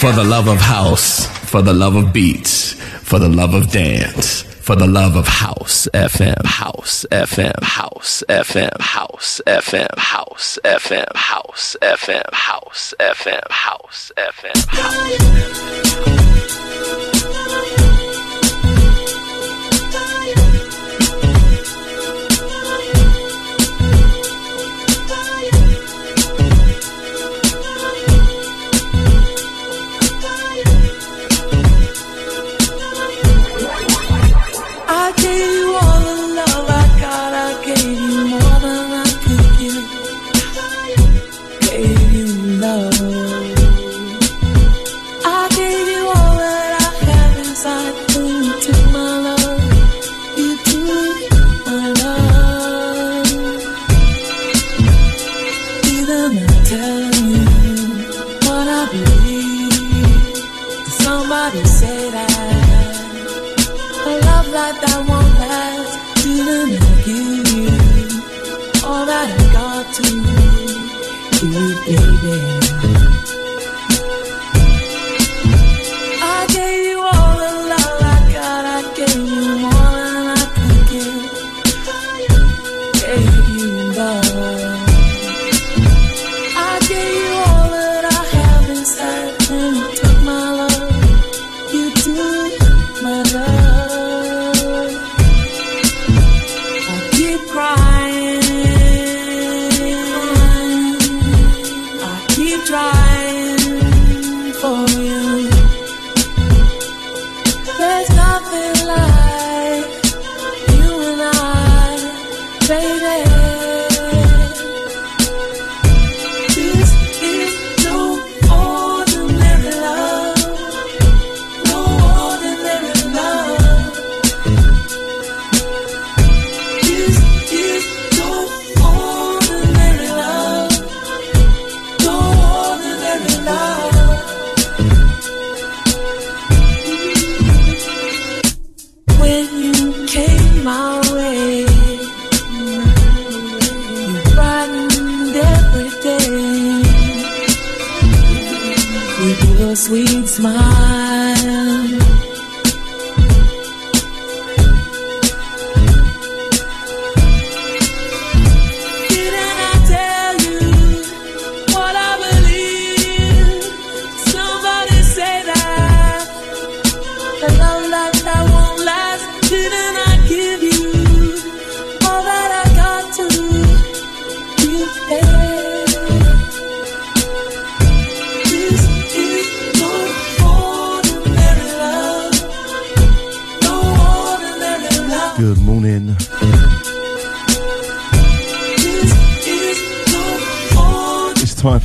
For the love of house, for the love of beats, for the love of dance, for the love of house FM, house FM, house FM, house FM, house FM, house FM, house FM, house FM, house FM. smile.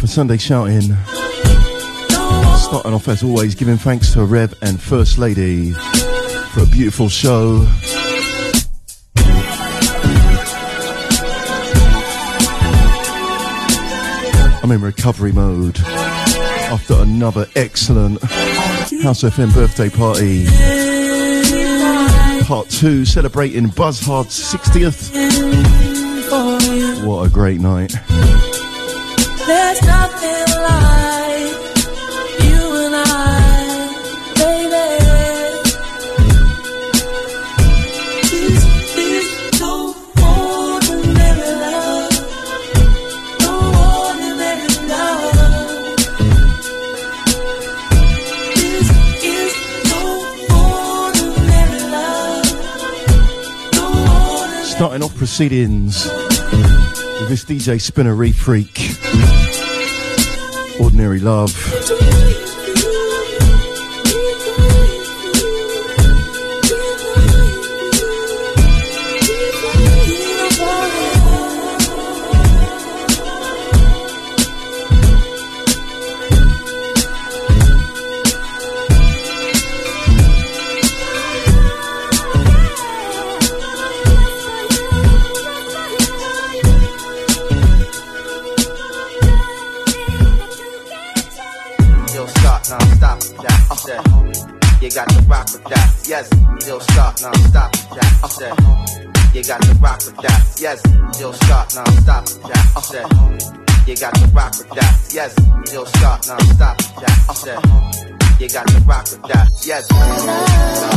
for Sunday Shouting. Starting off as always, giving thanks to Rev and First Lady for a beautiful show. I'm in recovery mode after another excellent House FM birthday party. Part 2 celebrating Buzzard's 60th. What a great night. There's nothing like you and I, baby. This is no ordinary love, no ordinary love. This is no ordinary love, no ordinary. Starting off proceedings with this DJ Spinner Freak ordinary love. got the rock or that. Yes.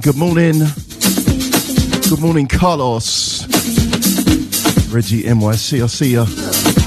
good morning. Good morning, Carlos. Reggie NYC, I see ya.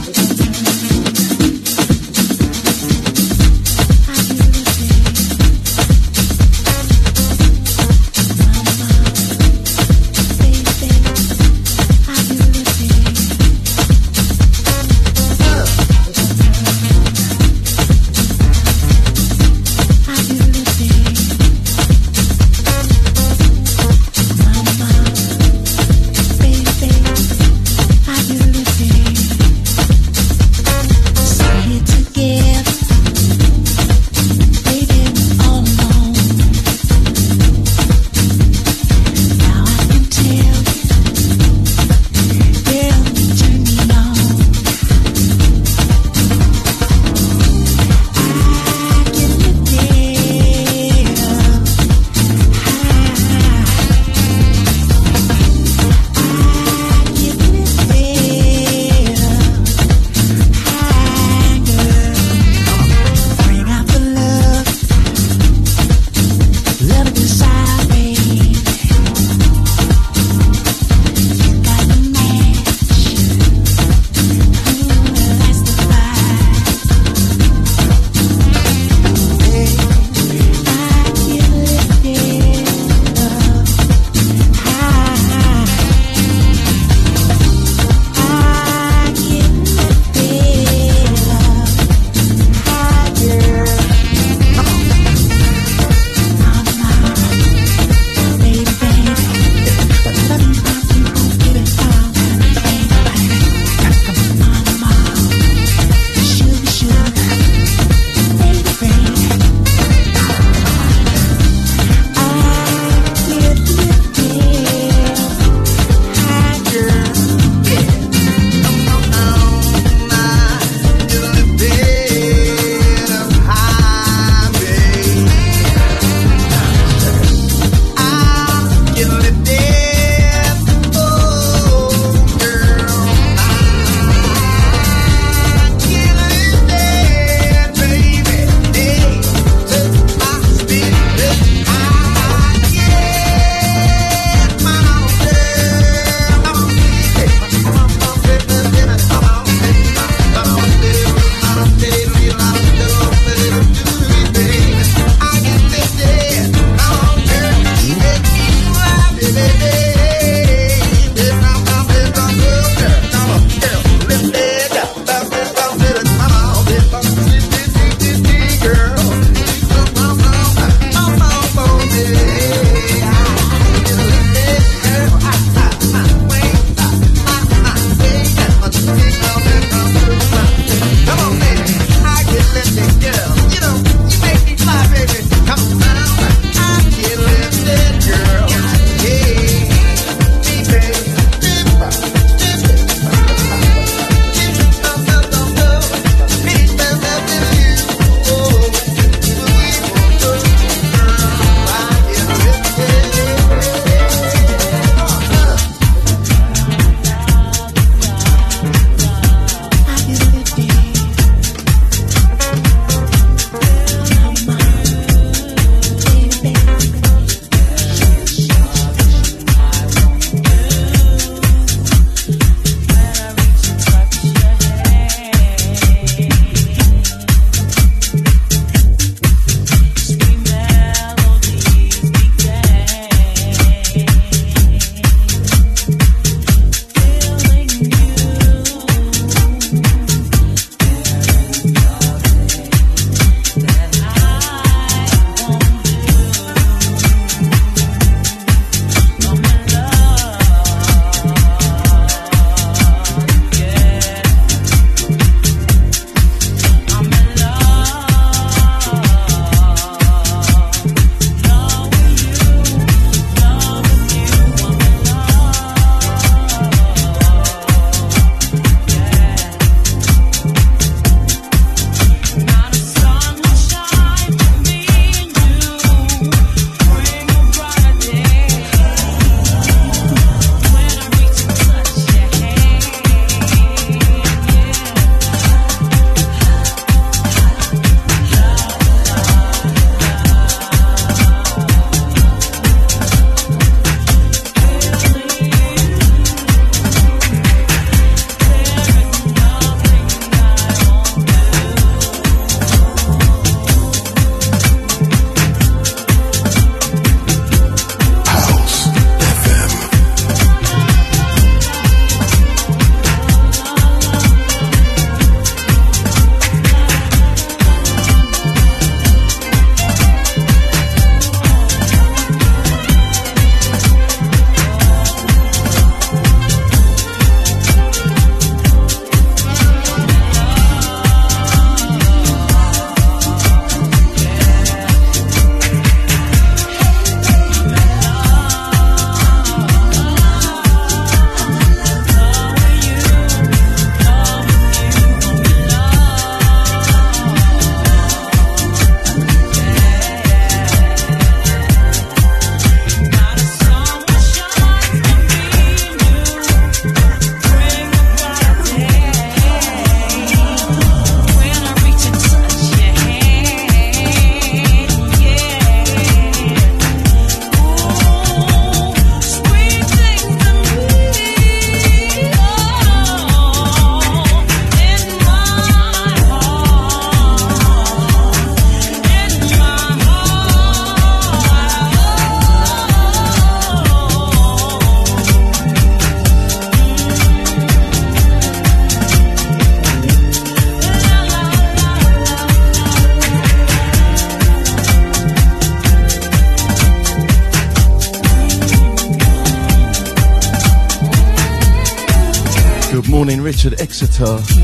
Exeter.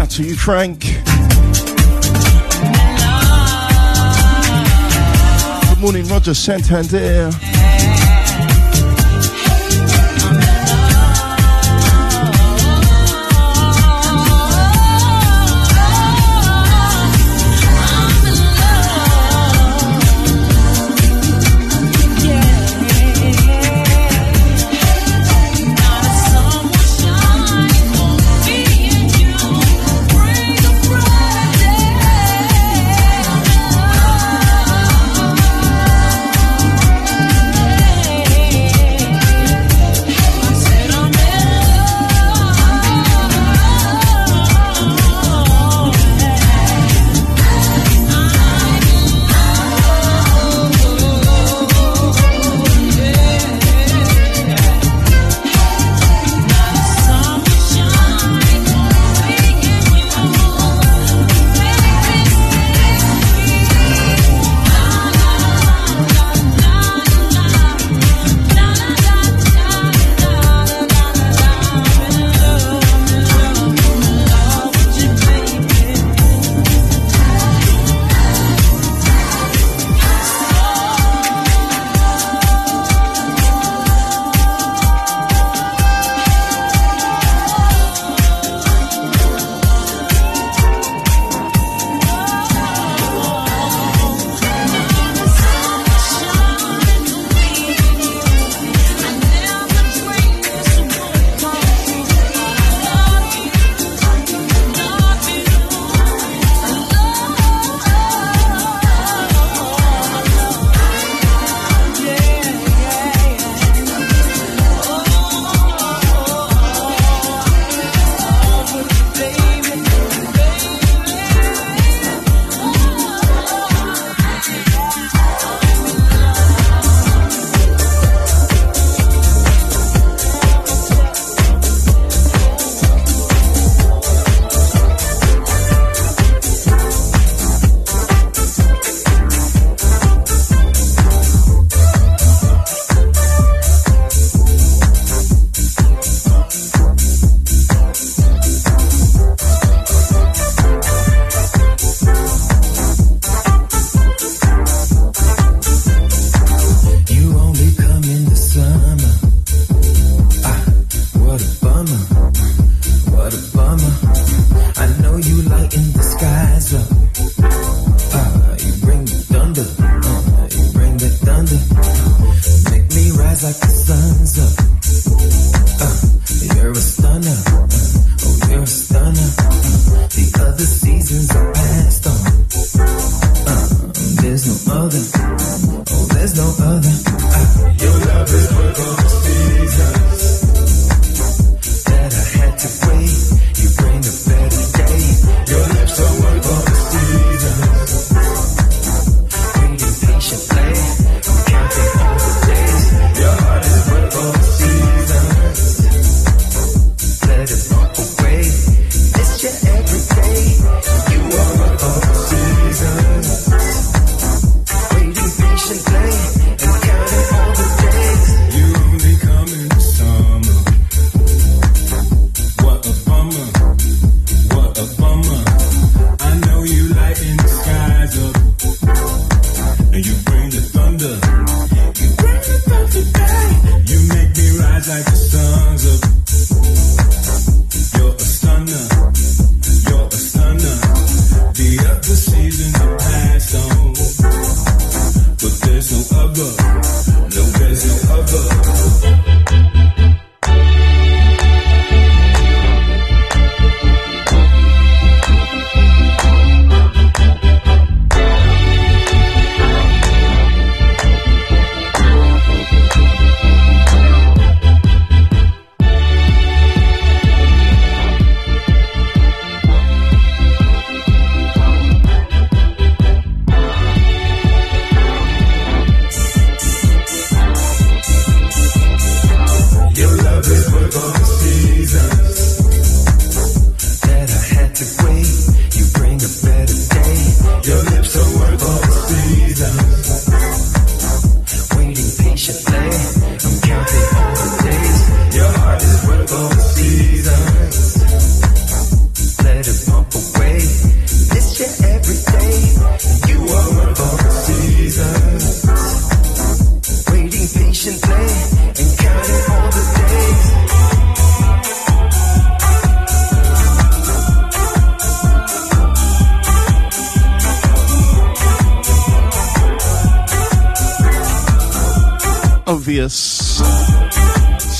Out to you, Frank. Good morning, Roger Santander.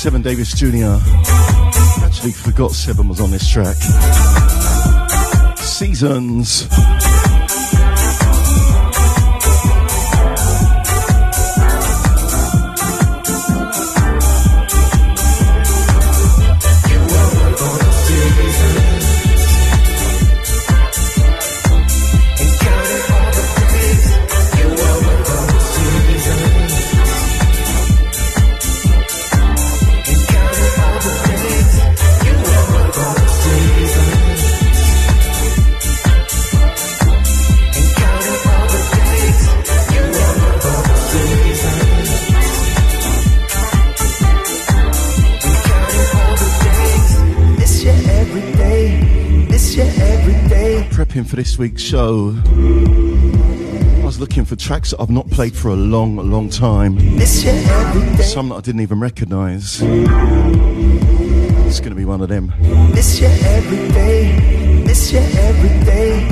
Seven Davis Jr. Actually forgot Seven was on this track. Seasons. For this week's show. I was looking for tracks that I've not played for a long, long time. Some that I didn't even recognise. It's going to be one of them. Miss you every day. Miss you every day.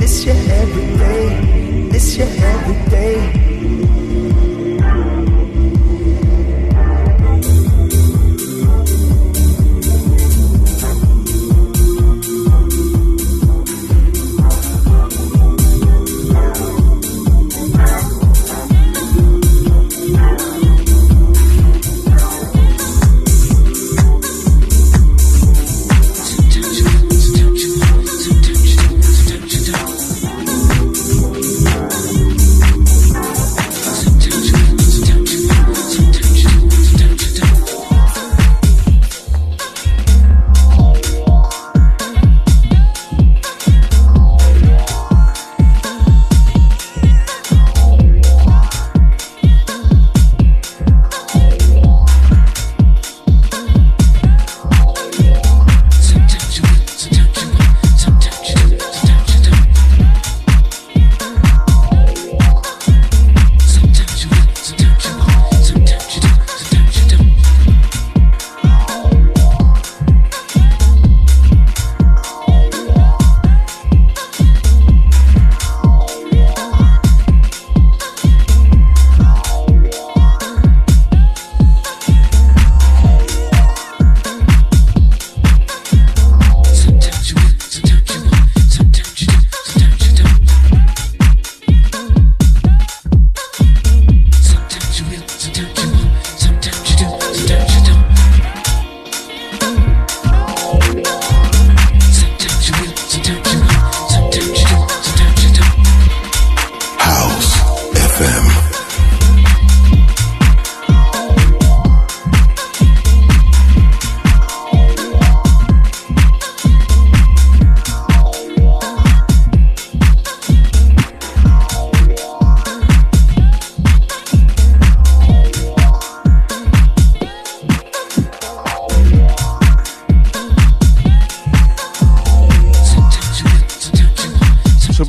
Miss you every day. Miss you every day.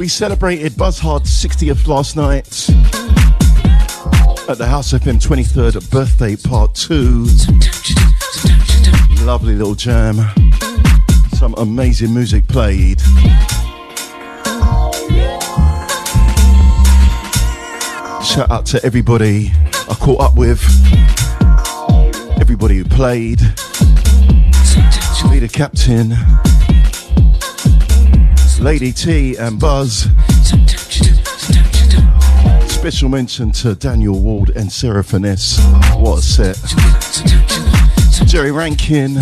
Celebrated Buzzard's 60th last night at the House FM 23rd birthday part 2. Lovely little jam. Some amazing music played. Shout out to everybody I caught up with, everybody who played, leader captain. Lady T and Buzz. Special mention to Daniel Ward and Sarah Finesse. What a set. Jerry Rankin.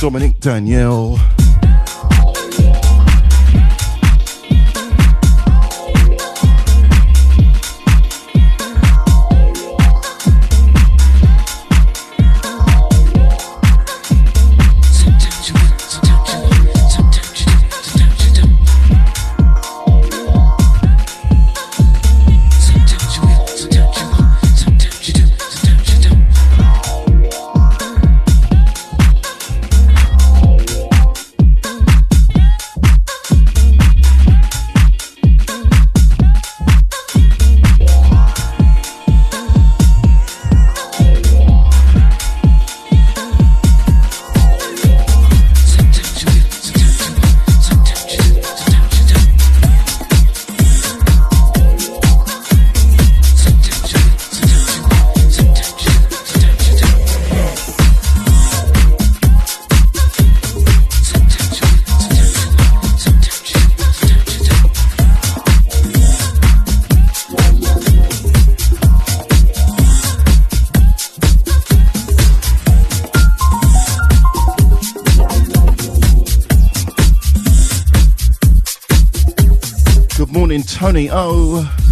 Dominic Danielle. Tony O. Oh.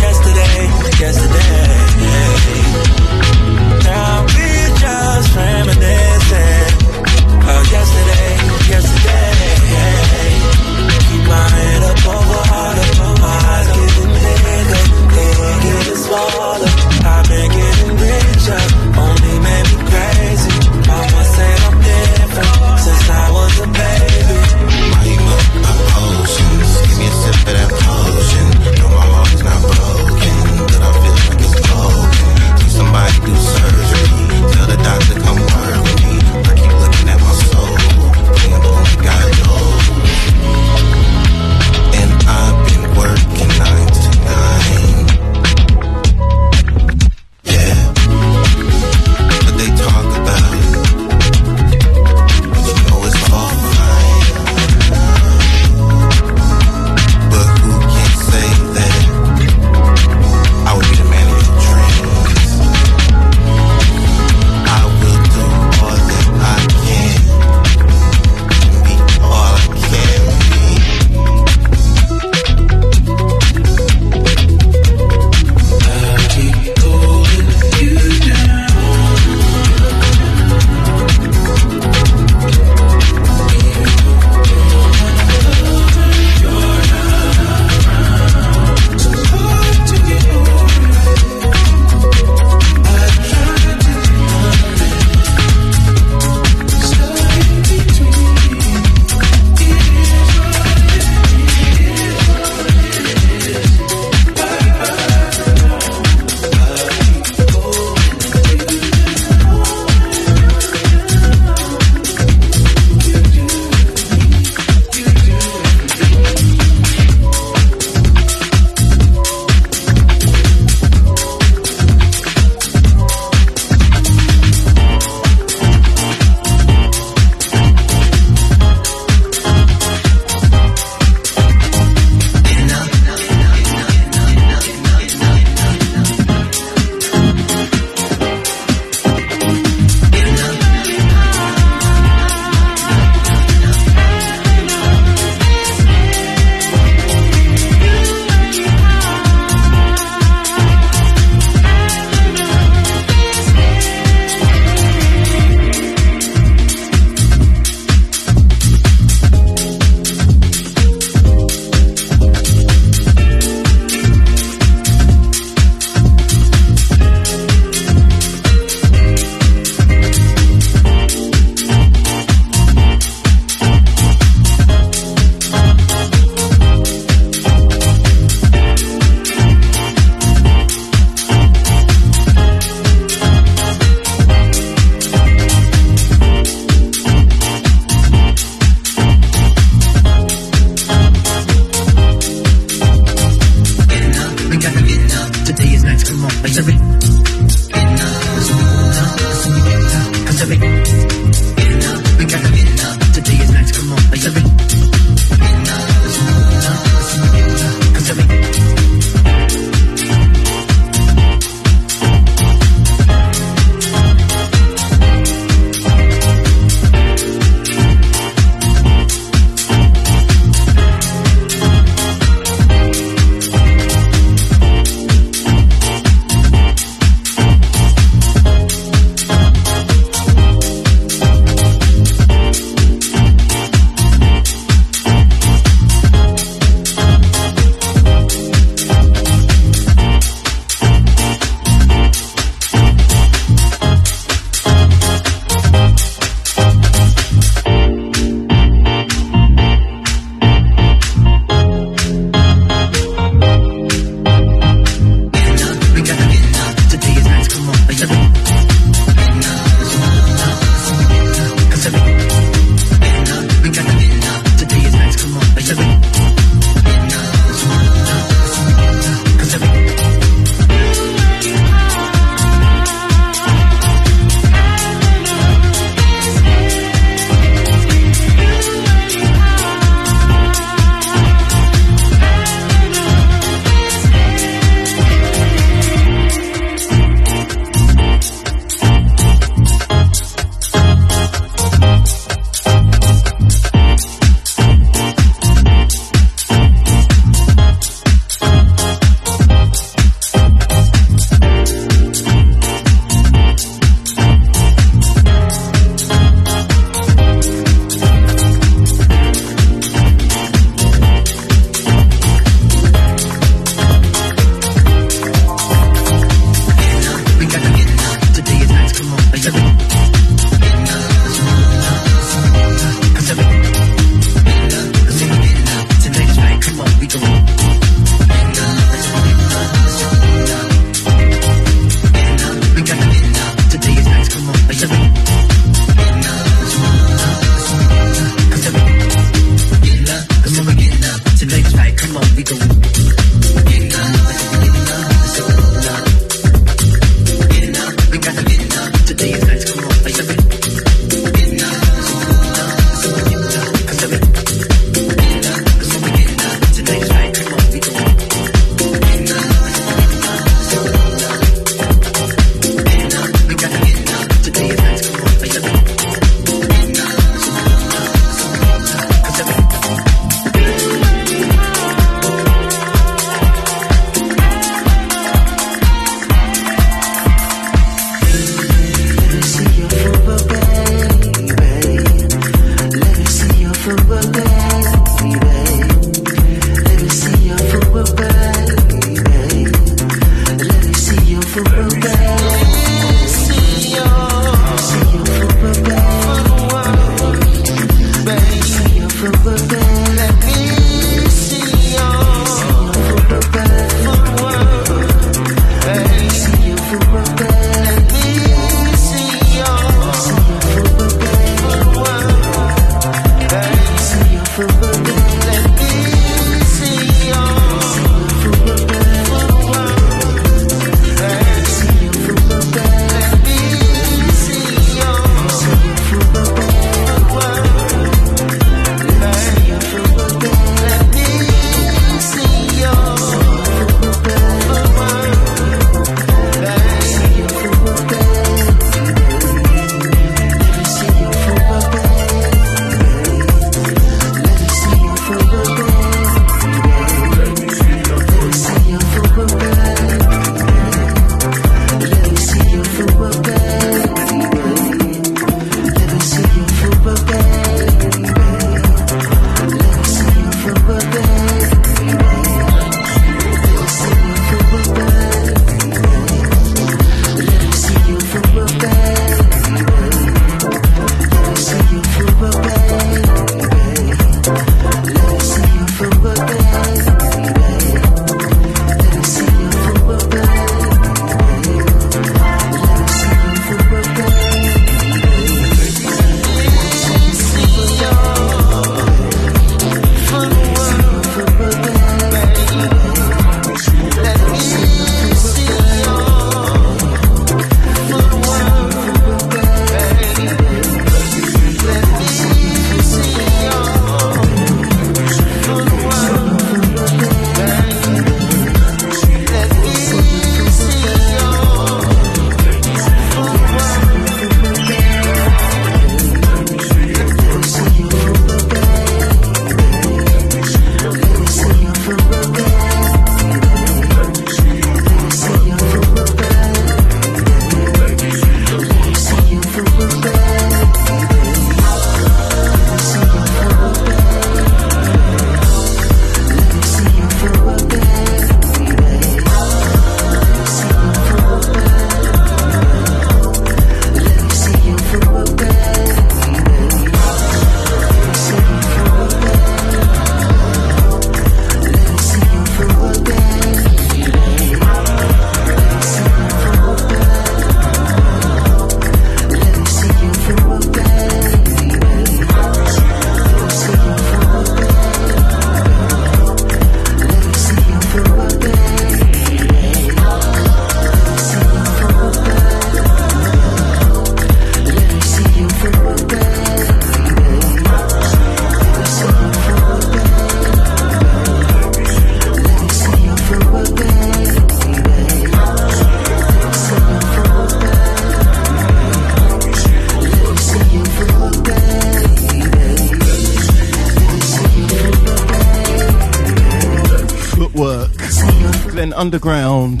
Underground.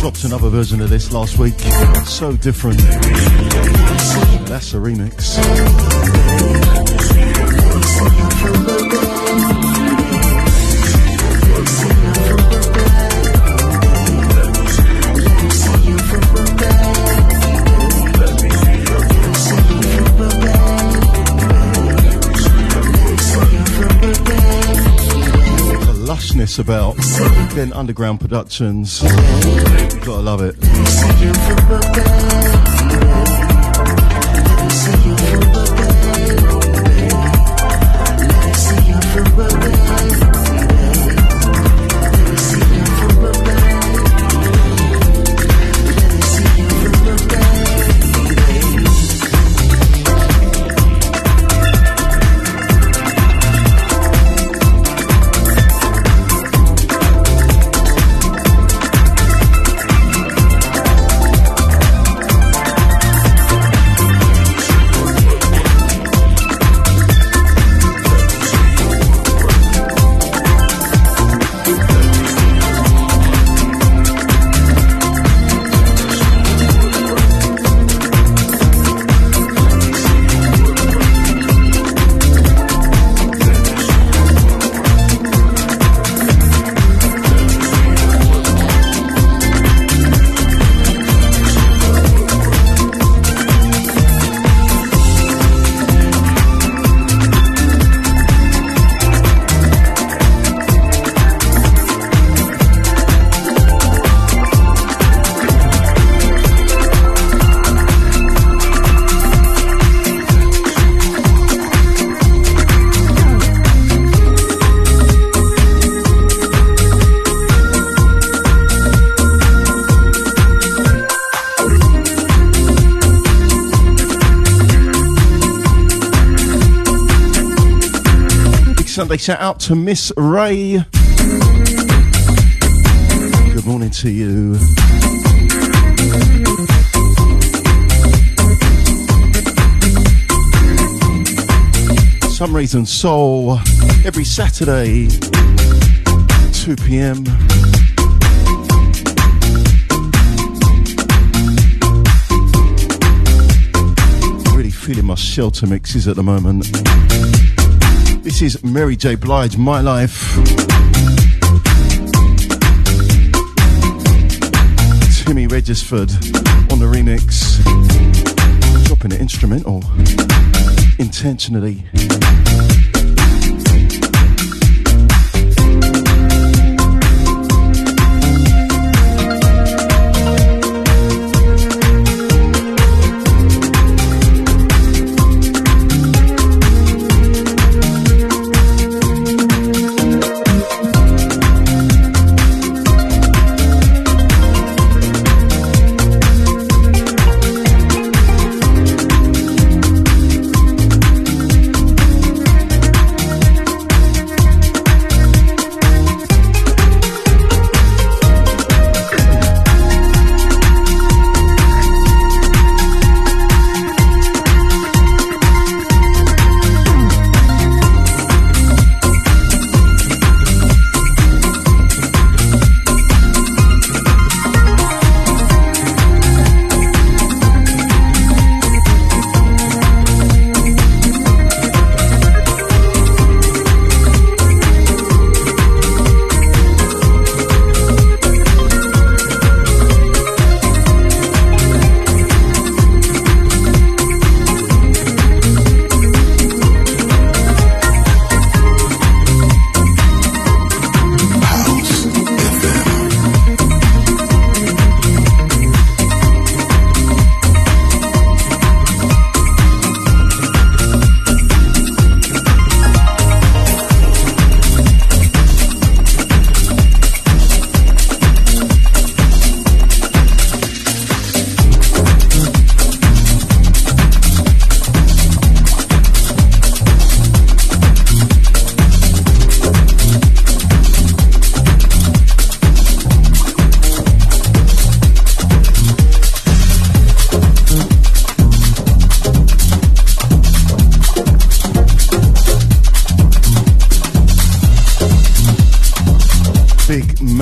Dropped another version of this last week. So different. That's a remix. Lushness about then underground productions. You gotta love it. Shout out to Miss Ray. Good morning to you. Some reason soul every Saturday, 2 p.m. Really feeling my shelter mixes at the moment. This is Mary J. Blige, My Life. Timmy Regisford on the remix. Dropping an instrumental intentionally.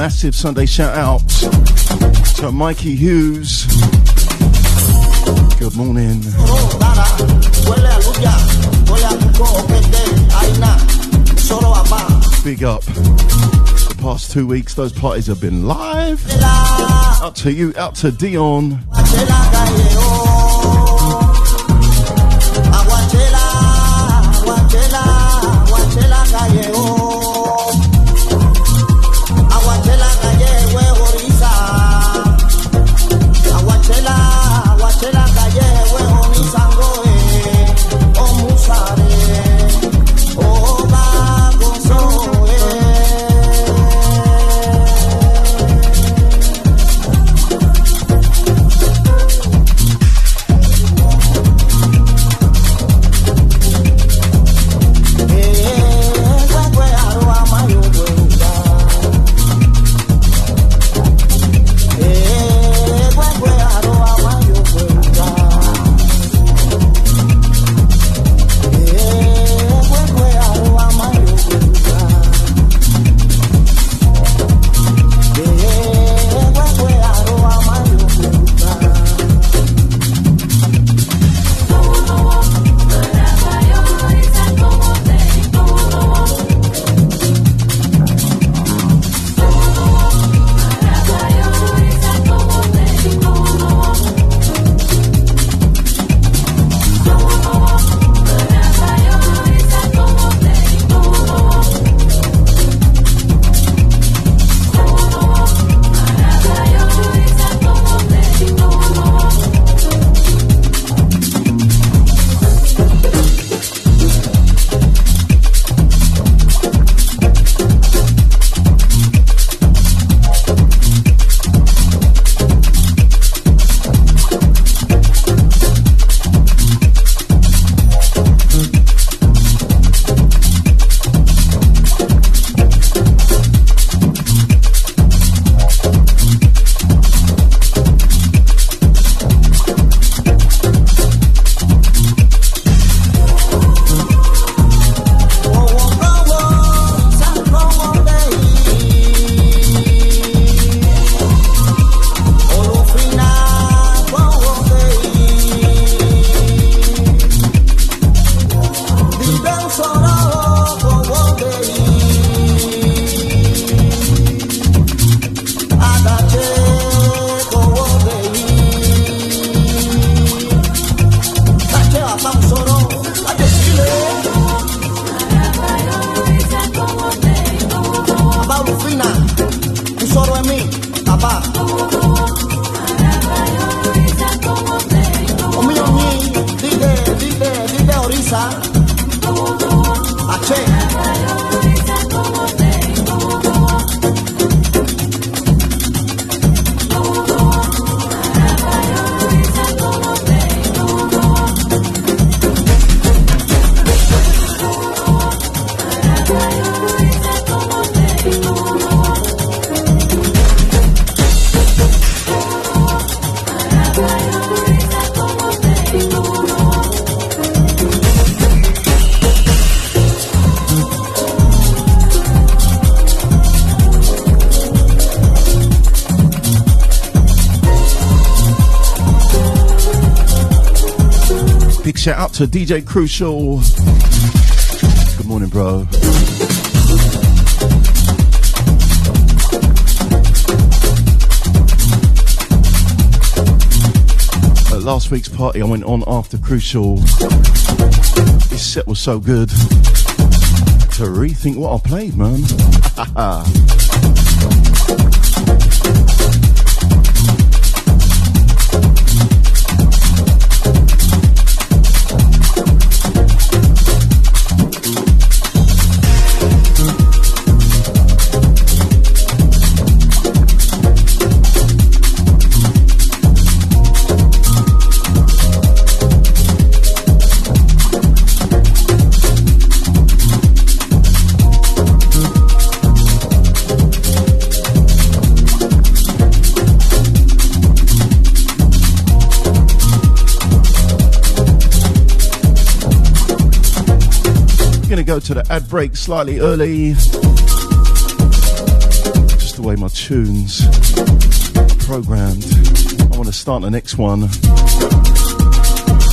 Massive Sunday shout out to Mikey Hughes. Good morning. Big up. The past two weeks, those parties have been live. Out to you, out to Dion. To DJ Crucial. Good morning, bro. At last week's party, I went on after Crucial. This set was so good to rethink what I played, man. to the ad break slightly early. Just the way my tunes programmed. I want to start the next one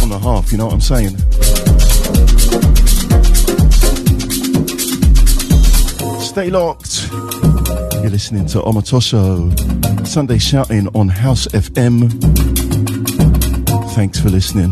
on the half, you know what I'm saying? Stay locked. You're listening to Omatosho, Sunday shouting on House FM. Thanks for listening.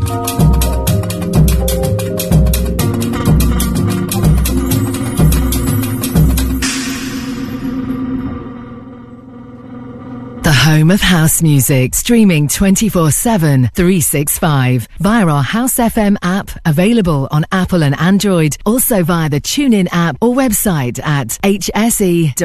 Home of house music, streaming 24 7, 365 via our House FM app, available on Apple and Android, also via the TuneIn app or website at hse.fm.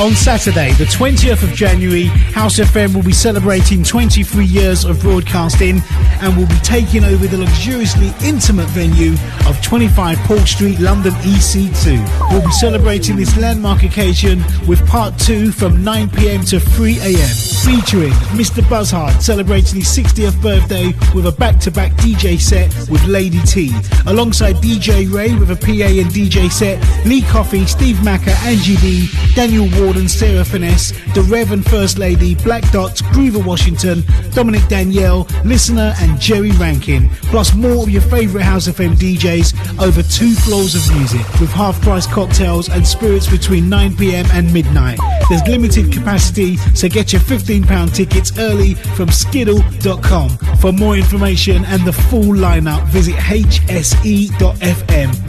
On Saturday, the 20th of January, House FM will be celebrating 23 years of broadcasting and will be taking over the luxuriously intimate venue of 25 Paul Street, London EC2. We'll be celebrating this landmark occasion with part two from 9 pm to 3 a.m. featuring Mr. Buzzard celebrating his 60th birthday with a back-to-back DJ set with Lady T, alongside DJ Ray with a PA and DJ set, Lee Coffee, Steve Macker, Angie D, Daniel Warden, Sarah Finesse, The Rev and First Lady, Black Dots, Groover Washington, Dominic Danielle, Listener and Jerry Rankin, plus more of your favourite House FM DJs over two floors of music with half-price cocktails and spirits between 9pm and midnight. There's limited capacity, so get your £15 tickets early from skiddle.com. For more information and the full lineup, visit hse.fm.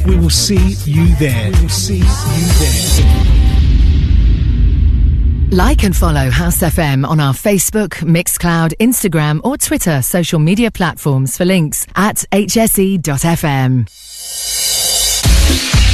We will see you there. We will see you there. Like and follow House FM on our Facebook, Mixcloud, Instagram, or Twitter social media platforms for links at hse.fm.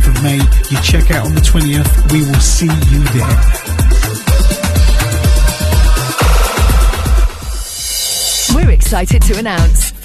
19th of May. You check out on the 20th. We will see you there. We're excited to announce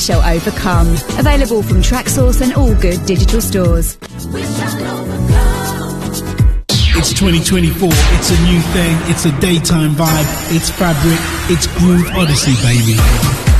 shall overcome. Available from TrackSource and all good digital stores. It's 2024. It's a new thing. It's a daytime vibe. It's fabric. It's Groove Odyssey, baby.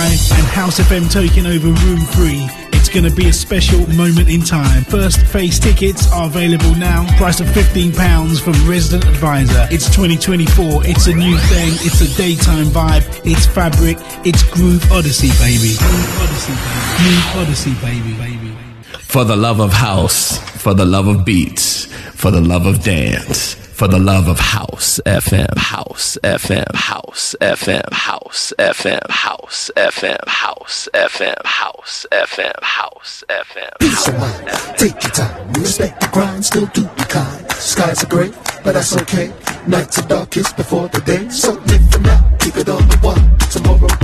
and House FM taking over Room 3. It's It's going to be a special moment in time. First phase tickets are available now. Price of £15 from Resident Advisor. It's 2024. It's a new thing. It's a daytime vibe. It's fabric. It's Groove Odyssey, baby. Groove Odyssey, baby. Groove Odyssey, baby. baby. For the love of house, for the love of beats, for the love of dance for the love of house FM, house FM, house FM, house FM, house FM, house FM, house FM, house FM. Peace of mind, take your time. We respect the grind, still do be kind. Skies are gray, but that's okay. Nights are darkest before the day. So live for now, keep it on the one. Tomorrow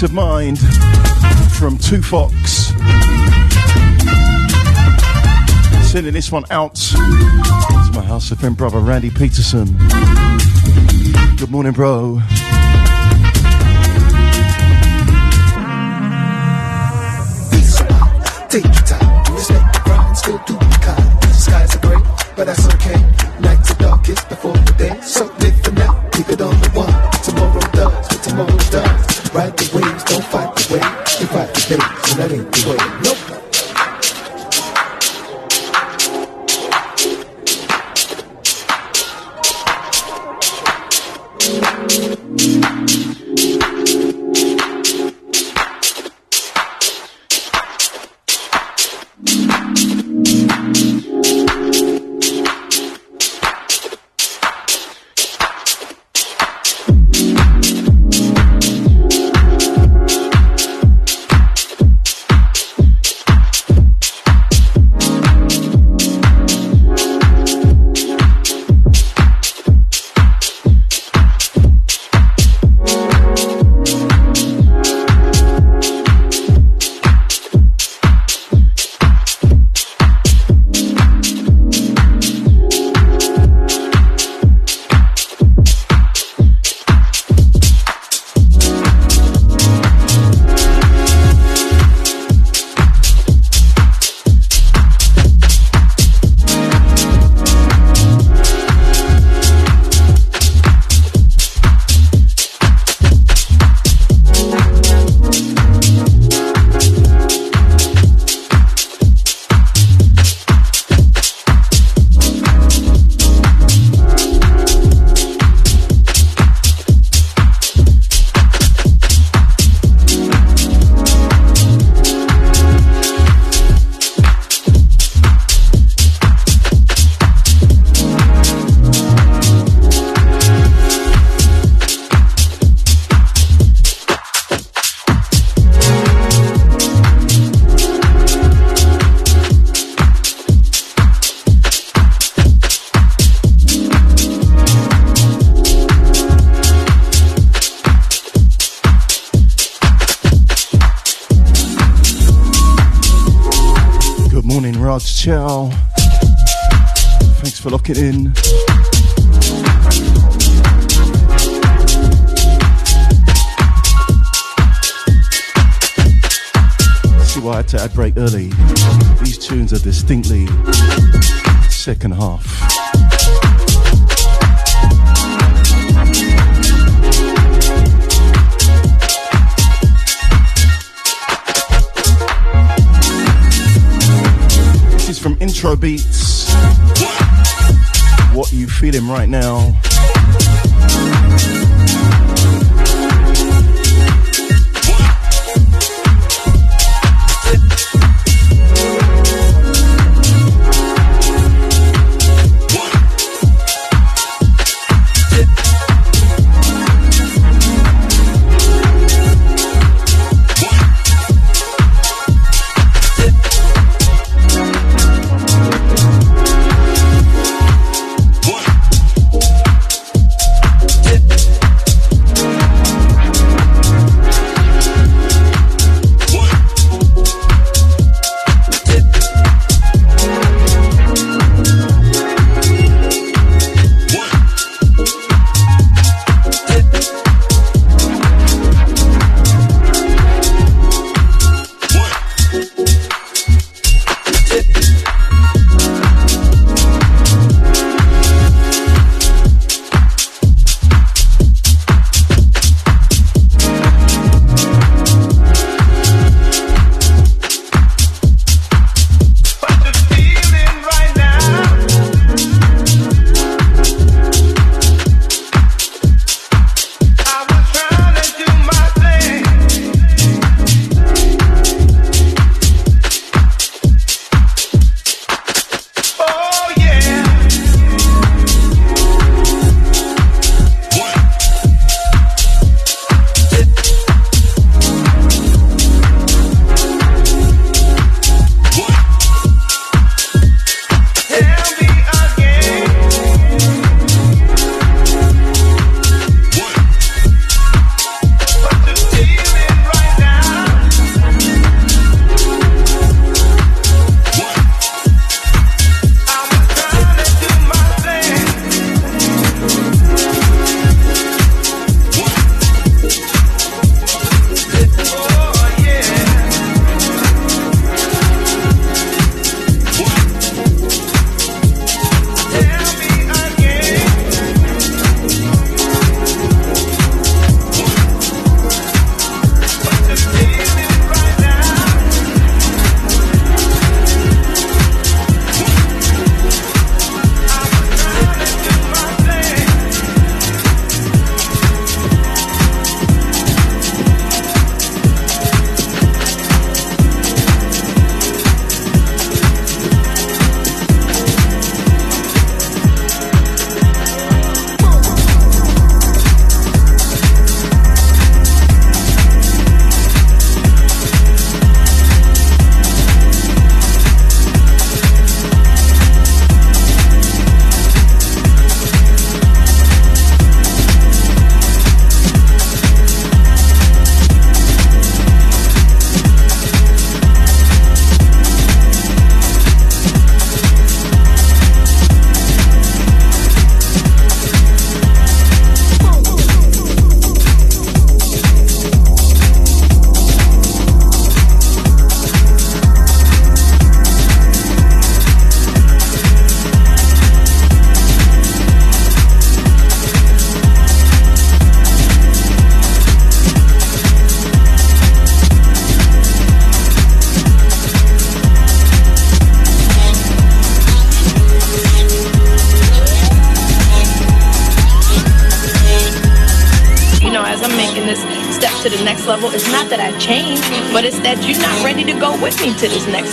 Peace of Mind from Two Fox. Sending this one out to my house of friend brother Randy Peterson. Good morning, bro. Distinctly second half. This Is from Intro Beats. What you feeling right now?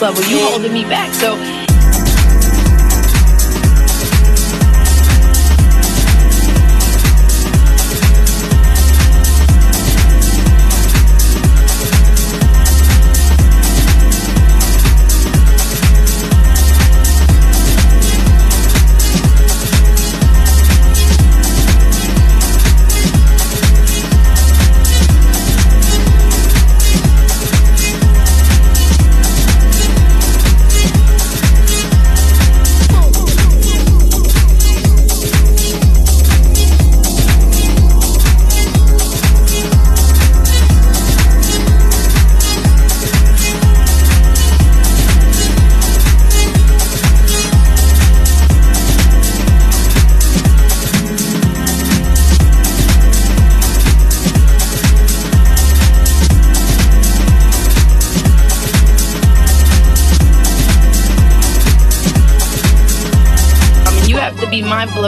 Level. You holding me back.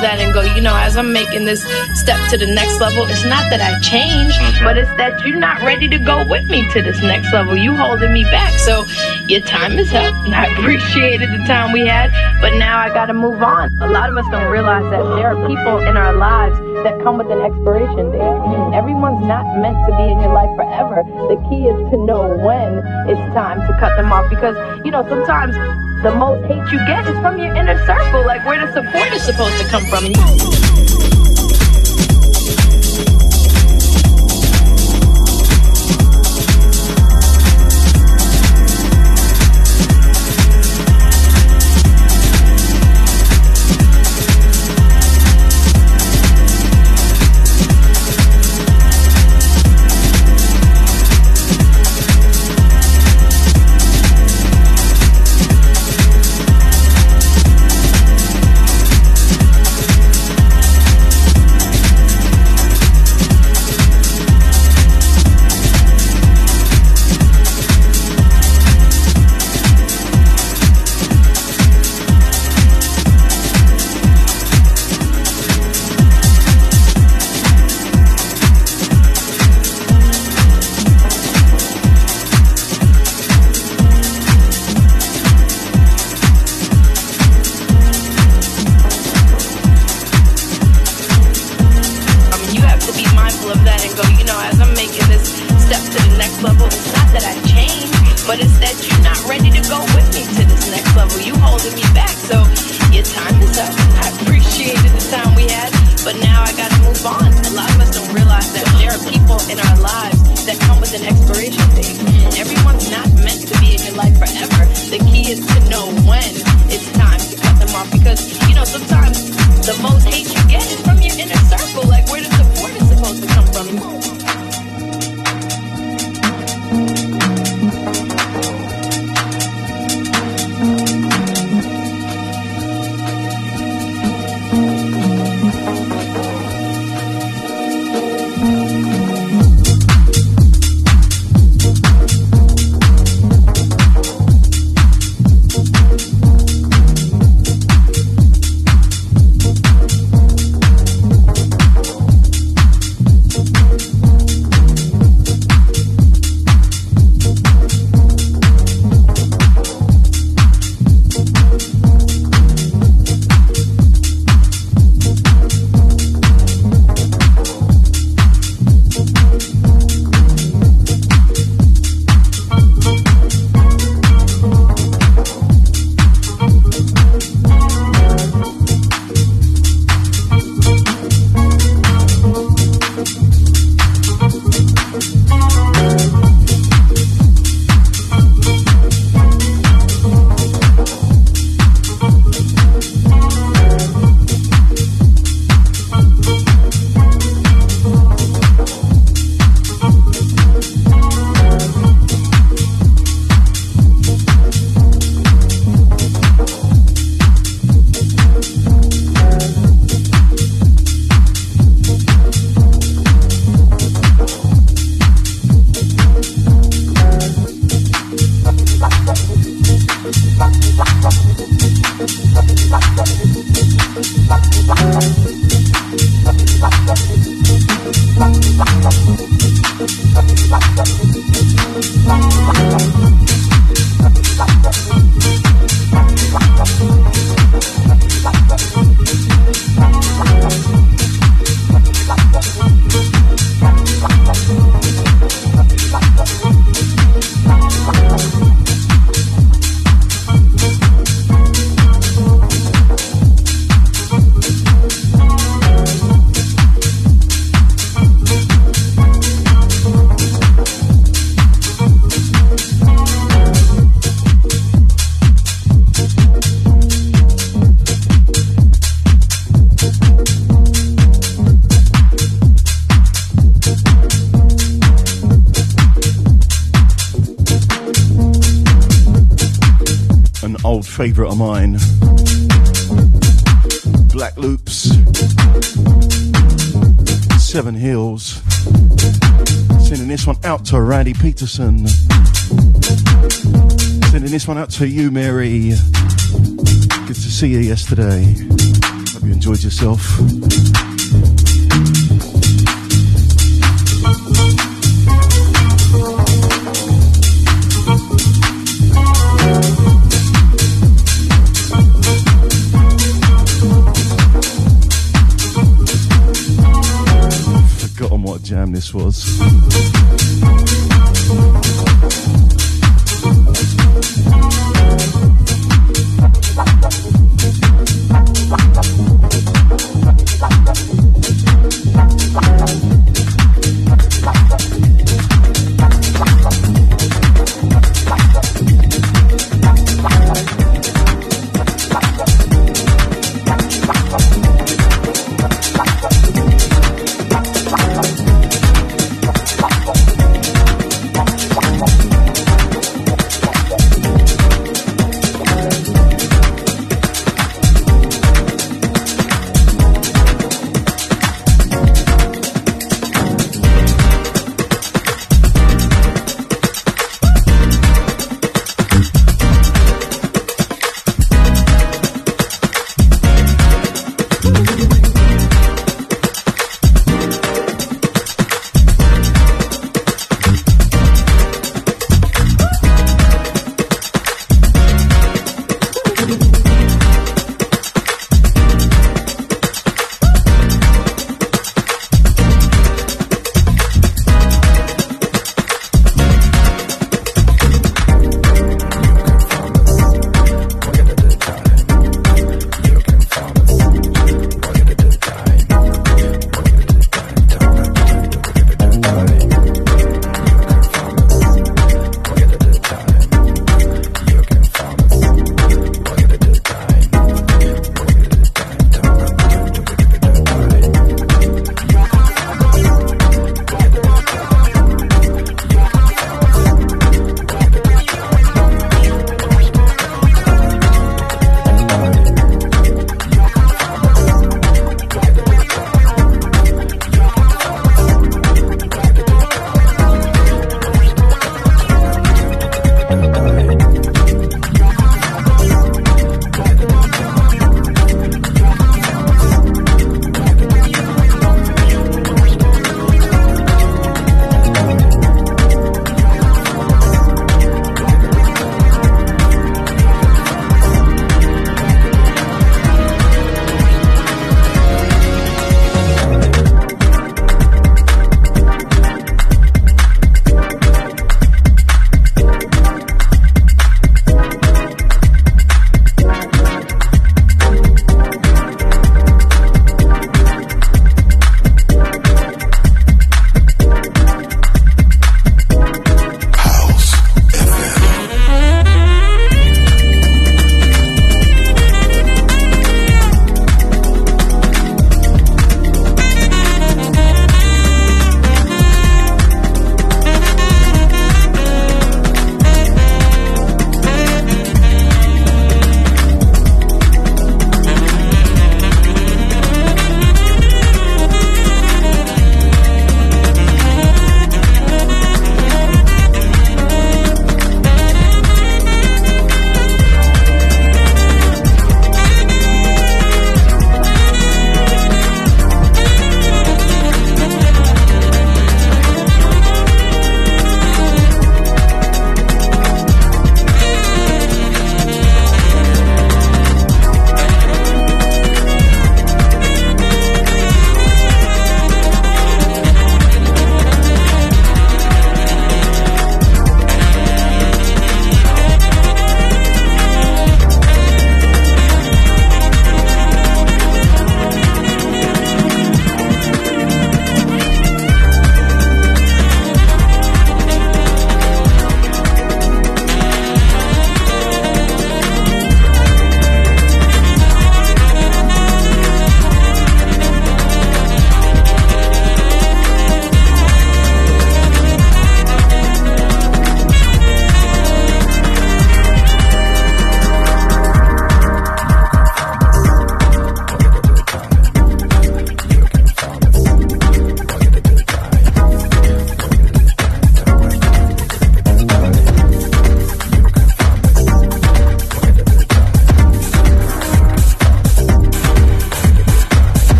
That and go, you know, as I'm making this step to the next level, it's not that I changed, mm-hmm. but it's that you're not ready to go with me to this next level. You holding me back. So your time is up. I appreciated the time we had, but now I got to move on. A lot of us don't realize that there are people in our lives that come with an expiration date. Everyone's not meant to be in your life forever. The key is to know when it's time to cut them off because, you know, sometimes the most hate you get is from your inner circle, like where the support is supposed to come from. Mine. Black Loops, Seven Hills. Sending this one out to Randy Peterson. Sending this one out to you, Mary. Good to see you yesterday. Hope you enjoyed yourself.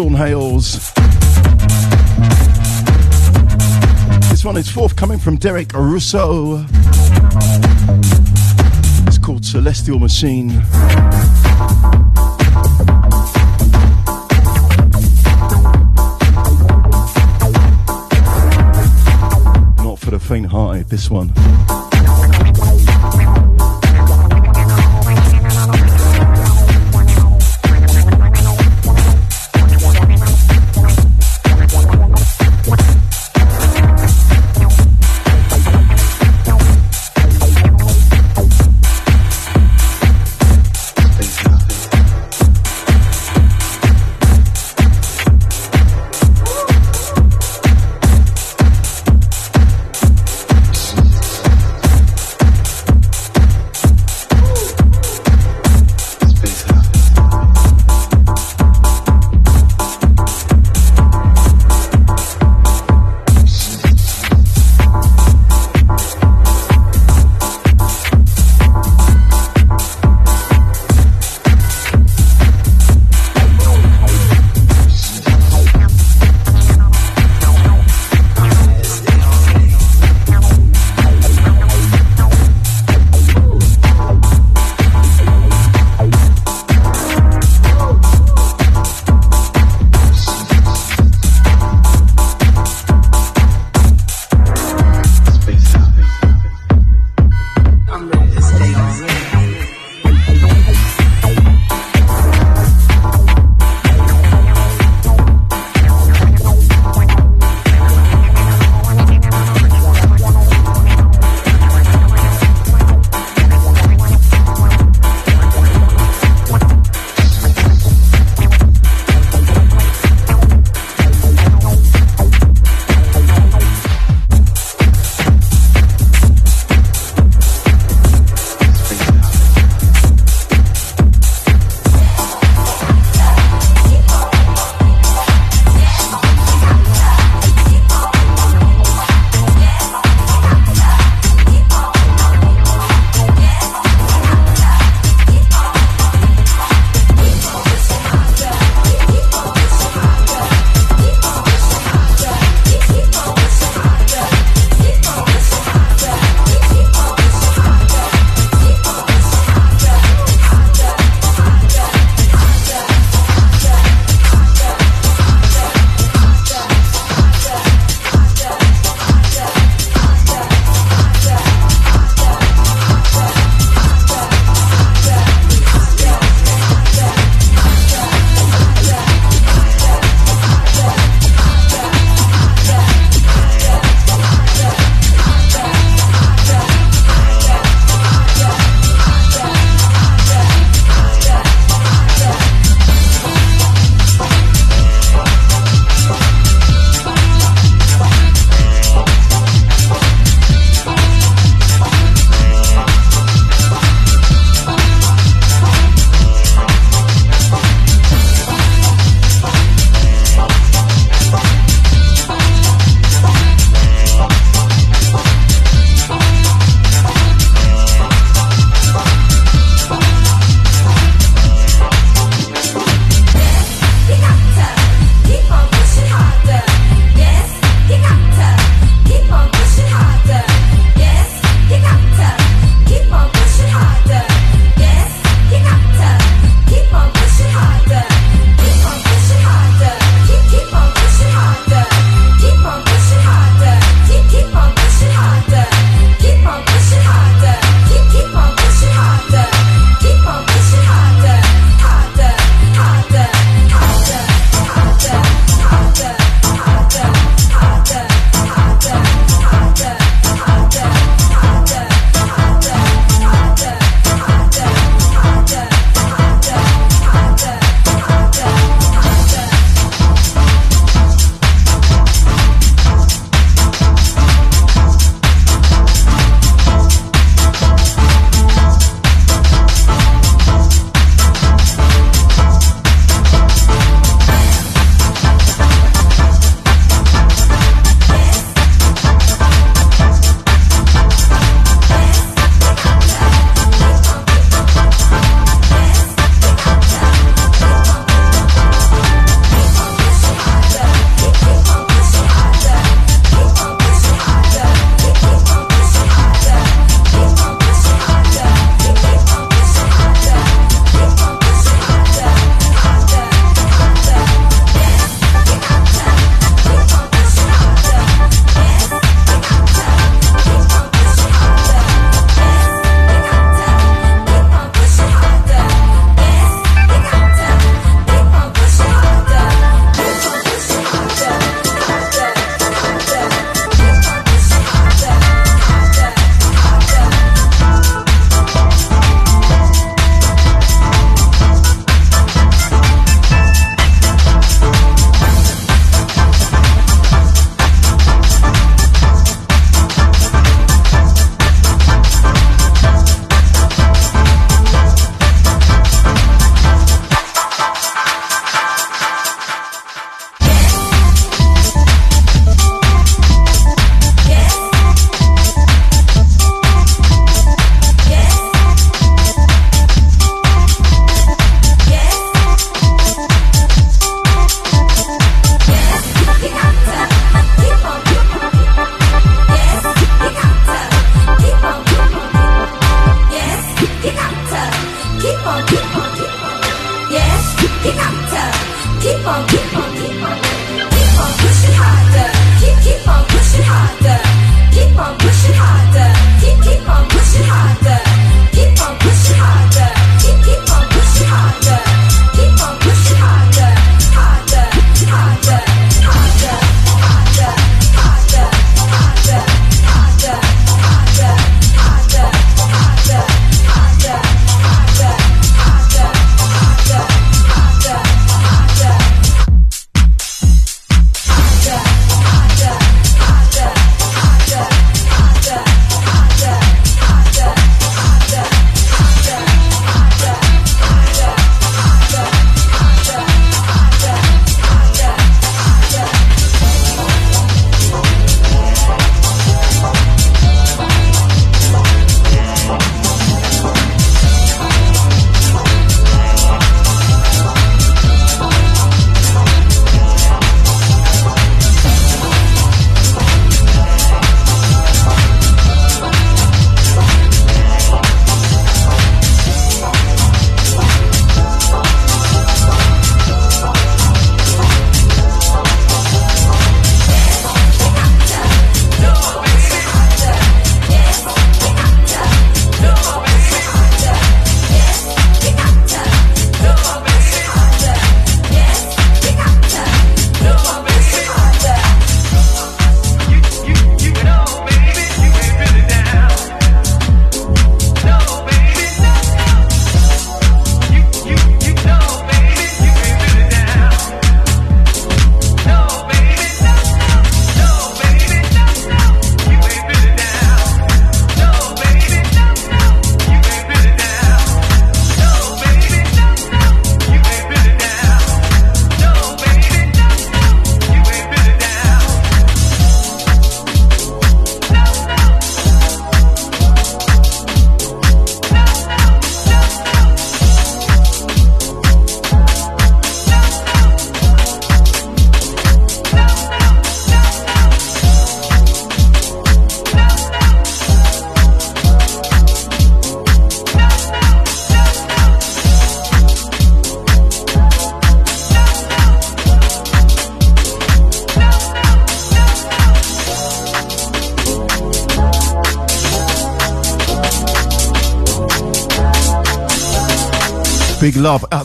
Sean Hales. This one is forthcoming from Derek Russo. It's called Celestial Machine. Not for the faint hearted, this one.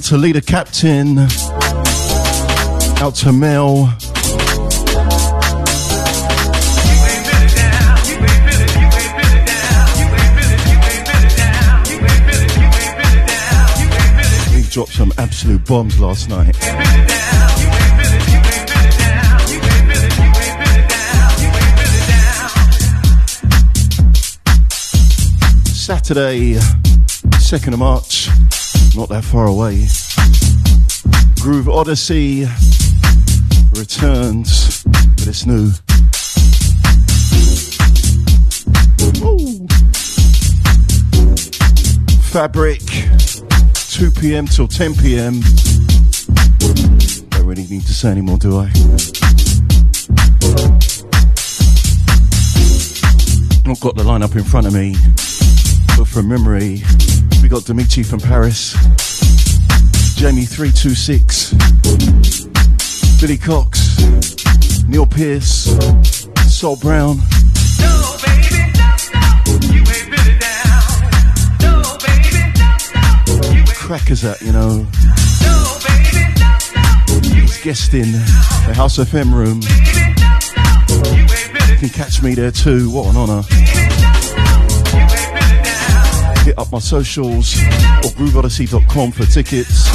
To leader captain, out to Mel. He dropped some absolute bombs last night. Saturday, 2nd of March, not that far away. Groove Odyssey returns with its new. Fabric, 2 p.m. till 10 p.m. Don't really need to say anymore, do I? Not got the lineup in front of me, but from memory, we got Dimitri from Paris, Jamie 326, Billy Cox, Neil Pierce, Sol Brown. Crackers that, you know. He's guesting the House FM room. You can catch me there too. What an honour. Hit up my socials or grooveodyssey.com for tickets.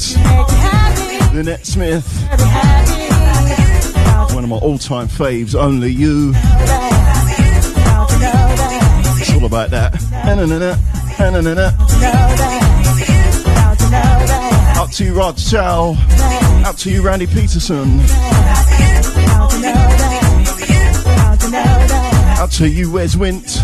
Stockings, Lynette Smith, one of my all-time faves, Only You. It's all about that. Up to you, Rod Chow. Up to you, Randy Peterson. Up to you, Wes Wint.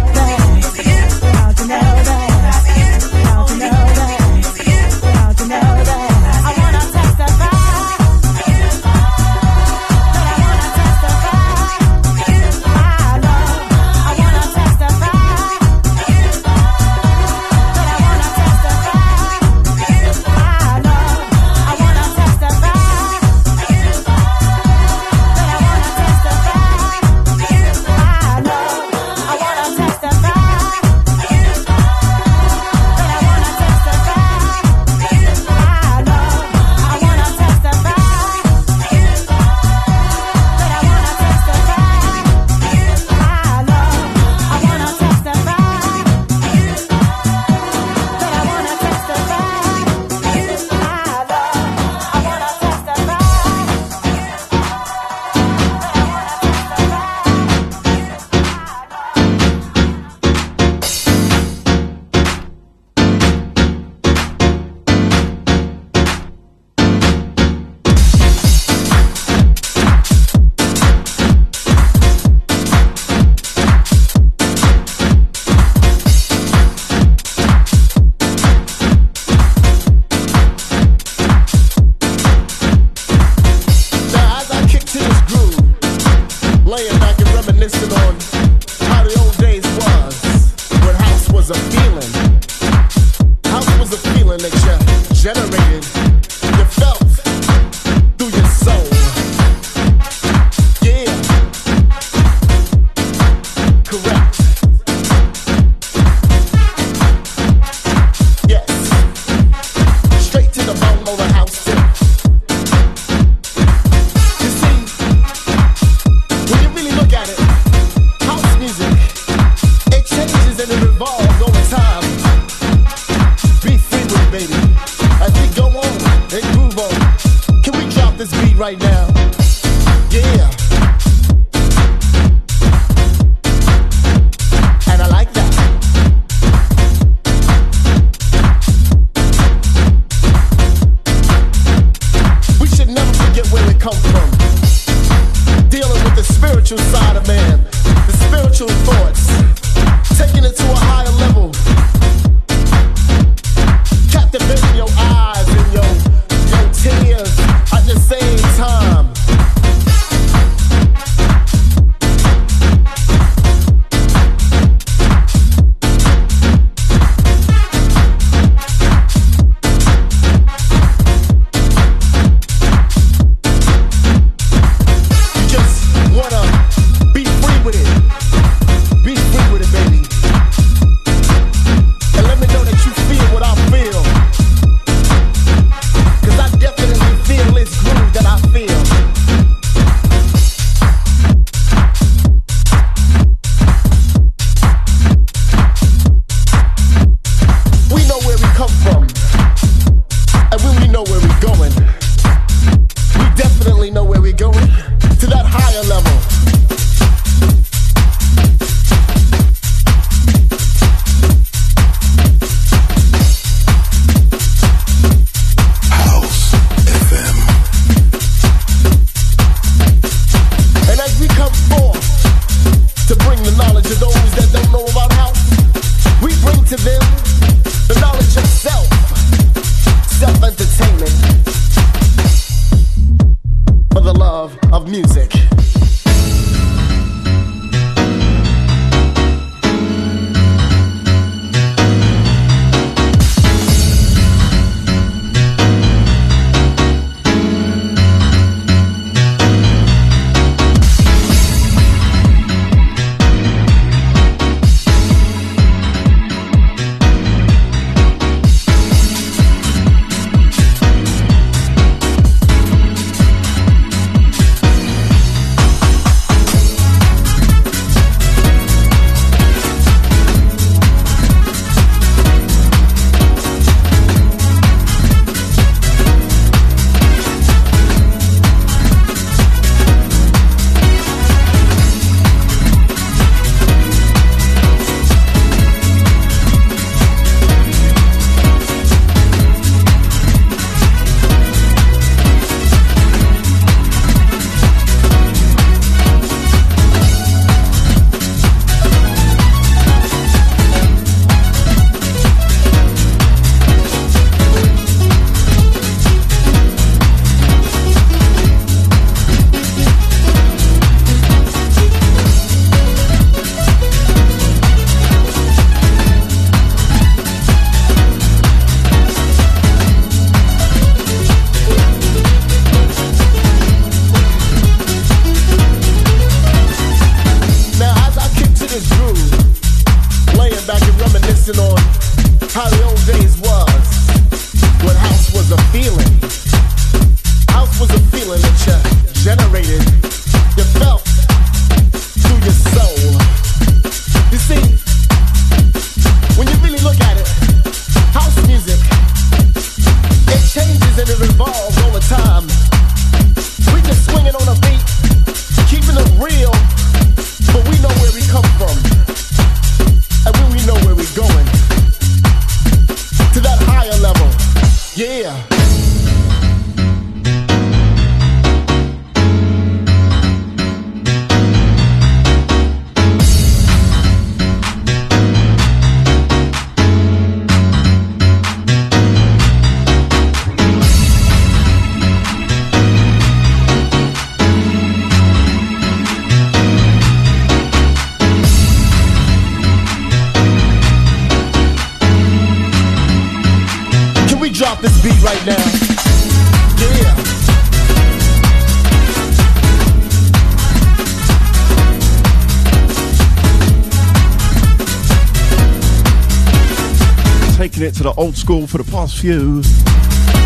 Old school for the past few.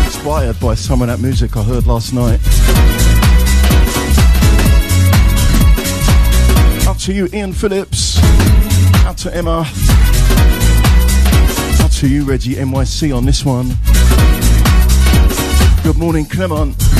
Inspired by some of that music I heard last night. Out to you, Ian Phillips. Out to Emma. Out to you, Reggie NYC, on this one. Good morning, Clement.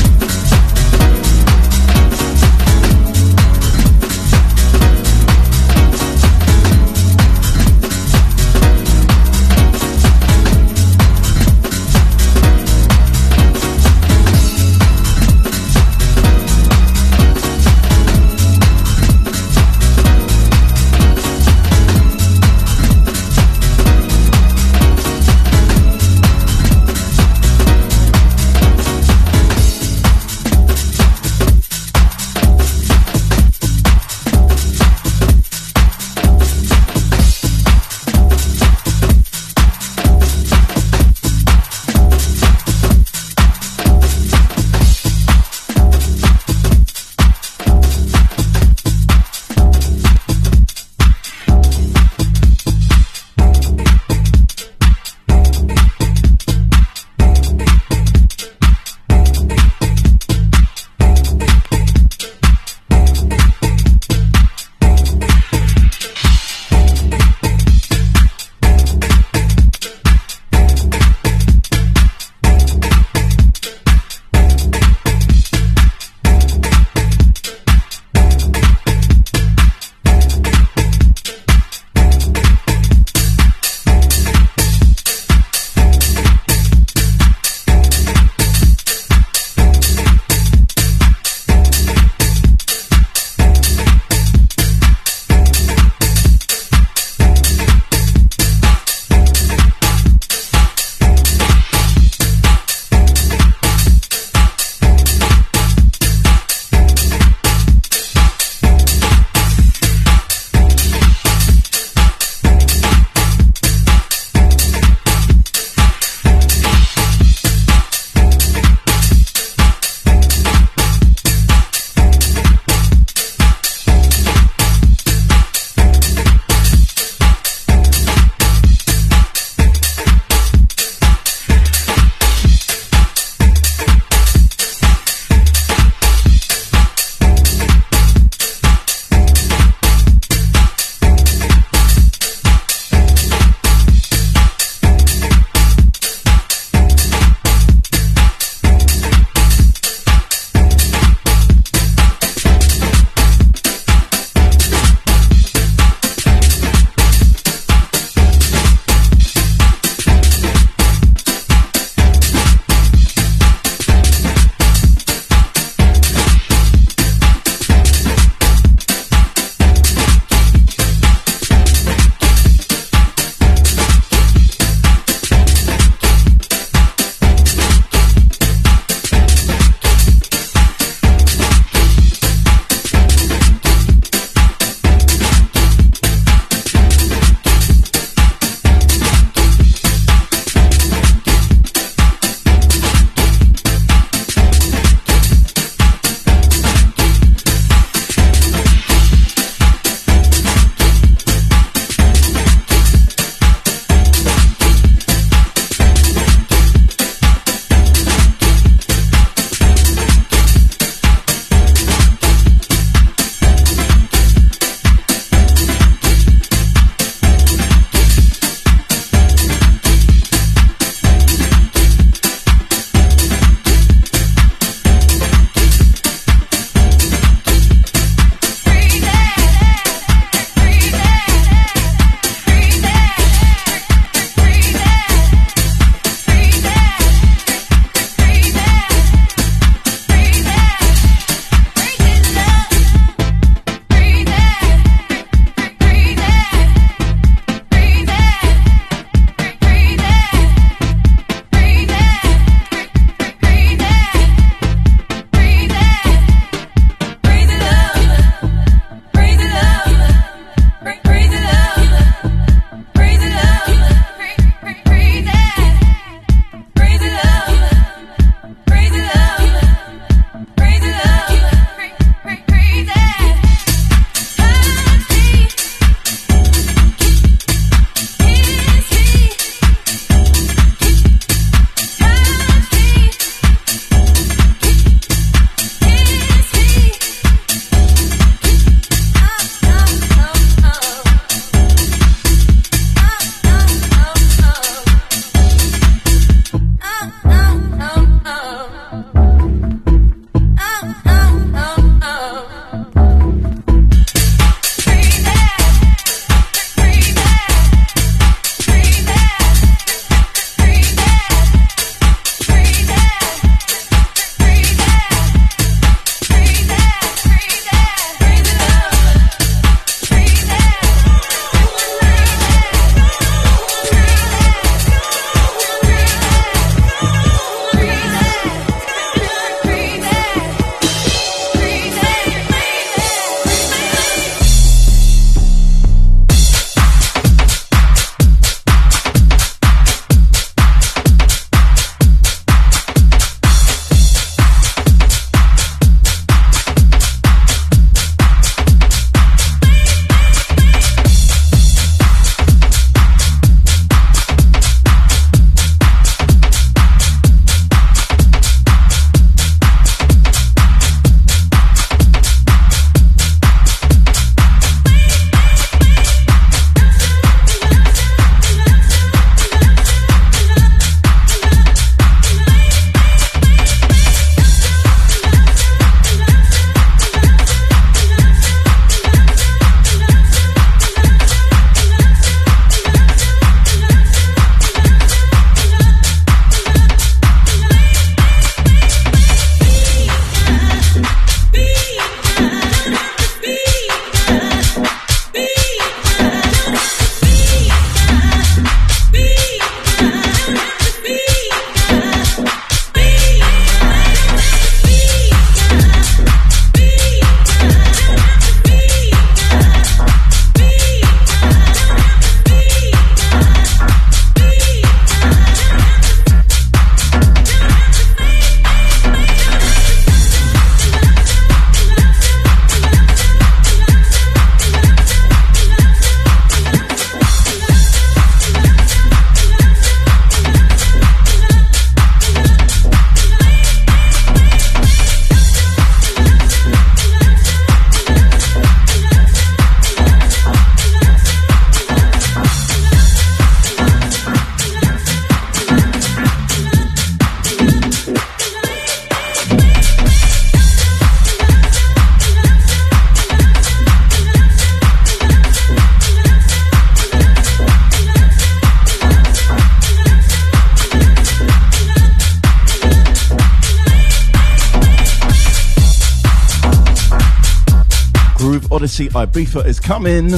Ibiza is coming.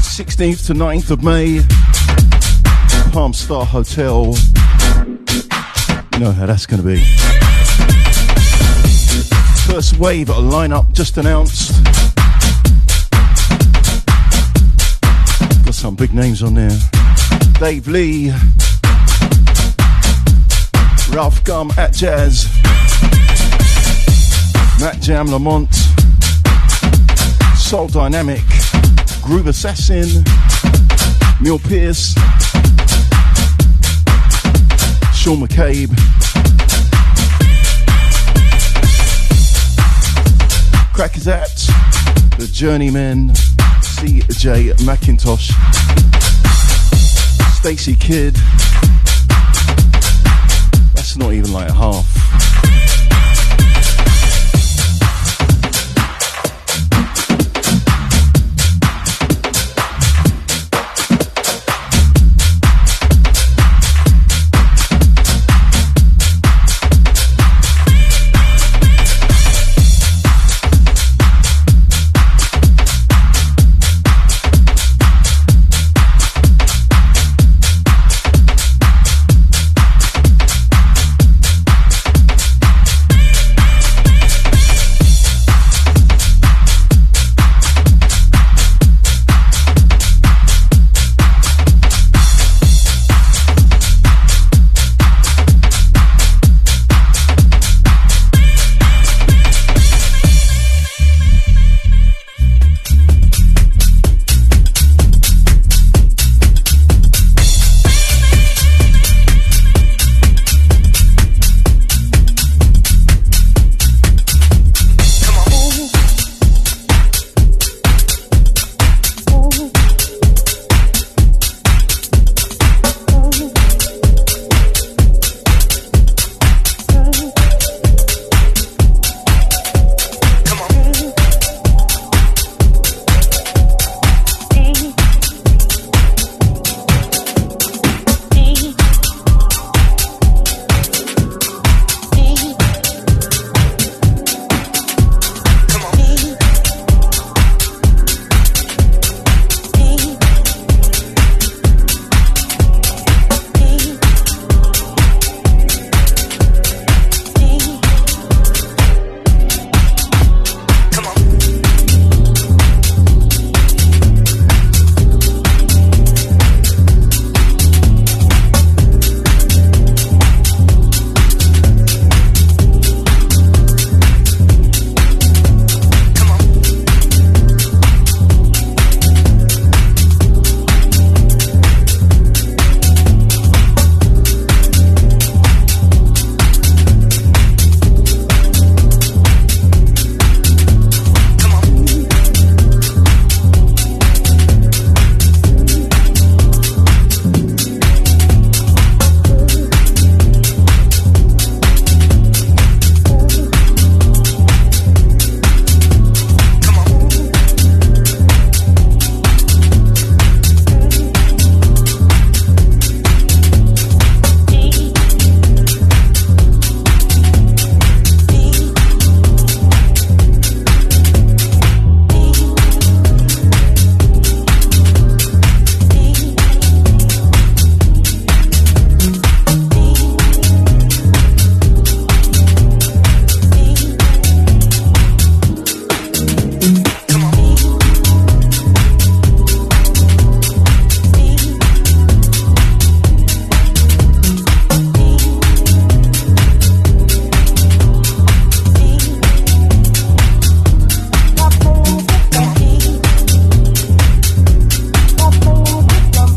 16th to 9th of May. Palm Star Hotel. You know how that's going to be. First wave of a lineup just announced. Got some big names on there. Dave Lee. Ralf Gum at Jazz. Matt Jam Lamont. Soul Dynamic. Groove Assassin. Neil Pierce. Sean McCabe. Crackazat The Journeymen. CJ McIntosh. Stacy Kidd. That's not even like half.